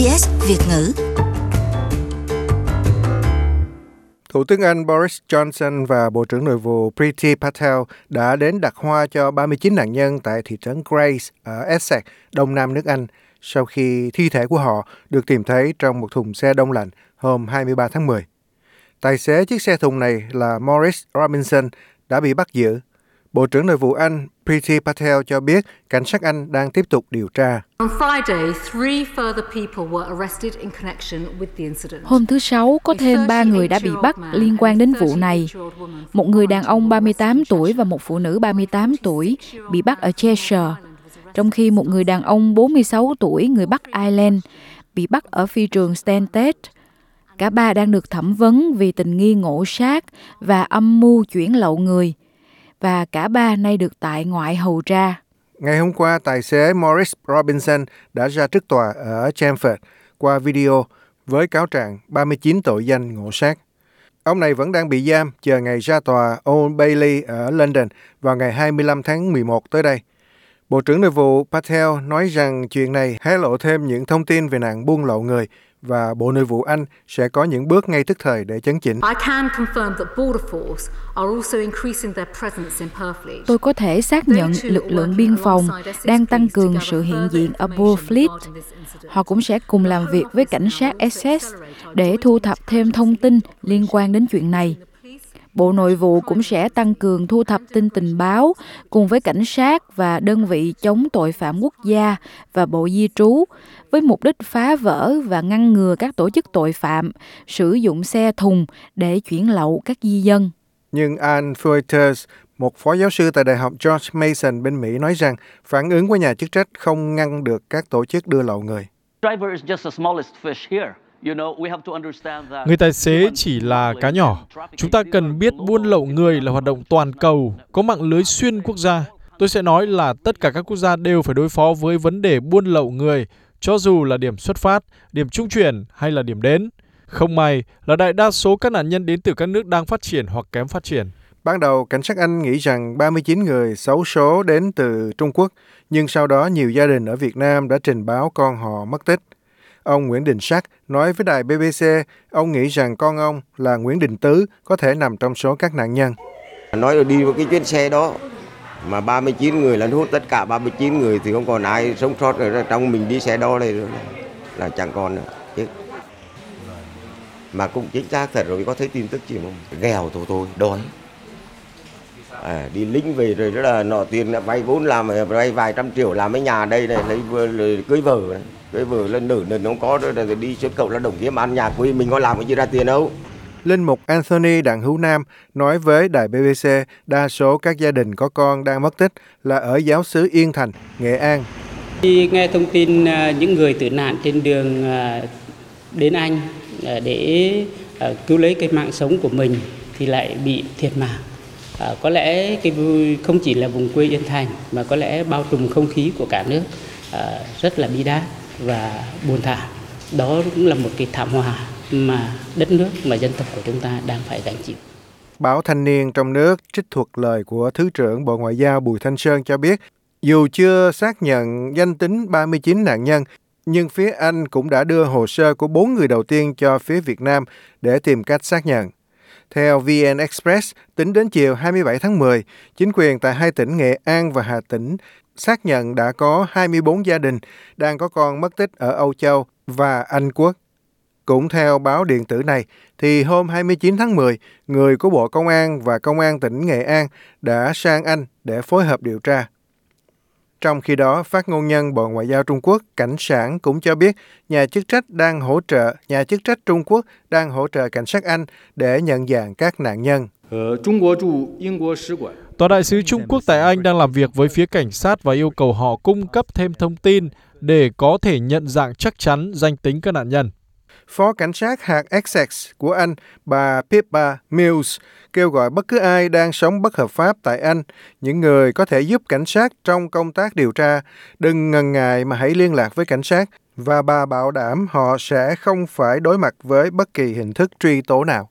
SBS Việt ngữ. Thủ tướng Anh Boris Johnson và Bộ trưởng Nội vụ Priti Patel đã đến đặt hoa cho 39 nạn nhân tại thị trấn Grace ở Essex, đông nam nước Anh, sau khi thi thể của họ được tìm thấy trong một thùng xe đông lạnh hôm 23 tháng 10. Tài xế chiếc xe thùng này là Morris Robinson đã bị bắt giữ Bộ trưởng Nội vụ Anh Priti Patel cho biết cảnh sát Anh đang tiếp tục điều tra. Hôm thứ Sáu, có thêm ba người đã bị bắt liên quan đến vụ này. Một người đàn ông 38 tuổi và một phụ nữ 38 tuổi bị bắt ở Cheshire, trong khi một người đàn ông 46 tuổi người Bắc Ireland bị bắt ở phi trường Stansted. Cả ba đang được thẩm vấn vì tình nghi ngộ sát và âm mưu chuyển lậu người – và cả ba nay được tại ngoại hầu tra. Ngày hôm qua, tài xế Morris Robinson đã ra trước tòa ở Chelmsford qua video với cáo trạng 39 tội danh ngộ sát. Ông này vẫn đang bị giam chờ ngày ra tòa Old Bailey ở London vào ngày 25 tháng 11 tới đây. Bộ trưởng Nội vụ Patel nói rằng chuyện này hé lộ thêm những thông tin về nạn buôn lậu người và Bộ Nội vụ Anh sẽ có những bước ngay tức thời để chấn chỉnh. Tôi có thể xác nhận lực lượng biên phòng đang tăng cường sự hiện diện ở Burfleet. Họ cũng sẽ cùng làm việc với cảnh sát Essex để thu thập thêm thông tin liên quan đến chuyện này. Bộ Nội vụ cũng sẽ tăng cường thu thập tin tình báo cùng với cảnh sát và đơn vị chống tội phạm quốc gia và Bộ Di trú với mục đích phá vỡ và ngăn ngừa các tổ chức tội phạm sử dụng xe thùng để chuyển lậu các di dân. Nhưng Anne Reuters, một phó giáo sư tại Đại học George Mason bên Mỹ nói rằng phản ứng của nhà chức trách không ngăn được các tổ chức đưa lậu người. Người tài xế chỉ là cá nhỏ. Chúng ta cần biết buôn lậu người là hoạt động toàn cầu, có mạng lưới xuyên quốc gia. Tôi sẽ nói là tất cả các quốc gia đều phải đối phó với vấn đề buôn lậu người, cho dù là điểm xuất phát, điểm trung chuyển hay là điểm đến. Không may là đại đa số các nạn nhân đến từ các nước đang phát triển hoặc kém phát triển. Ban đầu, cảnh sát Anh nghĩ rằng 39 người xấu số đến từ Trung Quốc, nhưng sau đó nhiều gia đình ở Việt Nam đã trình báo con họ mất tích. Ông Nguyễn Đình Sắc nói với đài BBC, ông nghĩ rằng con ông là Nguyễn Đình Tứ có thể nằm trong số các nạn nhân. Nói là đi vào cái chuyến xe đó mà 39 người là hút tất cả 39 người thì không còn ai sống sót ở trong mình đi xe đó này rồi là chẳng còn nữa. Chứ mà cũng chính xác thật rồi có thấy tin tức gì không? Nghèo thôi thôi đói. À, đi lính về rồi đó là nọ tiền vay vốn làm vay vài trăm triệu làm cái nhà đây này lấy cưới vợ này cái vừa lên nữ nên không có rồi đi xuất khẩu lao động kiếm ăn nhà quê mình có làm cái gì ra tiền đâu Linh mục Anthony Đặng Hữu Nam nói với đài BBC đa số các gia đình có con đang mất tích là ở giáo xứ Yên Thành, Nghệ An. Khi nghe thông tin à, những người tử nạn trên đường à, đến Anh à, để cứu lấy cái mạng sống của mình thì lại bị thiệt mạng. Có lẽ cái vui không chỉ là vùng quê Yên Thành mà có lẽ bao trùm không khí của cả nước rất là bi đát và buồn thảm đó cũng là một cái thảm họa mà đất nước mà dân tộc của chúng ta đang phải gánh chịu Báo Thanh niên trong nước trích thuật lời của Thứ trưởng Bộ Ngoại giao Bùi Thanh Sơn cho biết, dù chưa xác nhận danh tính 39 nạn nhân, nhưng phía Anh cũng đã đưa hồ sơ của bốn người đầu tiên cho phía Việt Nam để tìm cách xác nhận. Theo VN Express, tính đến chiều 27 tháng 10, chính quyền tại hai tỉnh Nghệ An và Hà Tĩnh xác nhận đã có 24 gia đình đang có con mất tích ở Âu Châu và Anh Quốc. Cũng theo báo điện tử này, thì hôm 29 tháng 10, người của Bộ Công an và Công an tỉnh Nghệ An đã sang Anh để phối hợp điều tra. Trong khi đó, phát ngôn nhân Bộ Ngoại giao Trung Quốc, Cảnh sản cũng cho biết nhà chức trách đang hỗ trợ, nhà chức trách Trung Quốc đang hỗ trợ cảnh sát Anh để nhận dạng các nạn nhân. Tòa đại sứ Trung Quốc tại Anh đang làm việc với phía cảnh sát và yêu cầu họ cung cấp thêm thông tin để có thể nhận dạng chắc chắn danh tính các nạn nhân. Phó cảnh sát hạt Essex của Anh, bà Pippa Mills, kêu gọi bất cứ ai đang sống bất hợp pháp tại Anh, những người có thể giúp cảnh sát trong công tác điều tra, đừng ngần ngại mà hãy liên lạc với cảnh sát và bà bảo đảm họ sẽ không phải đối mặt với bất kỳ hình thức truy tố nào.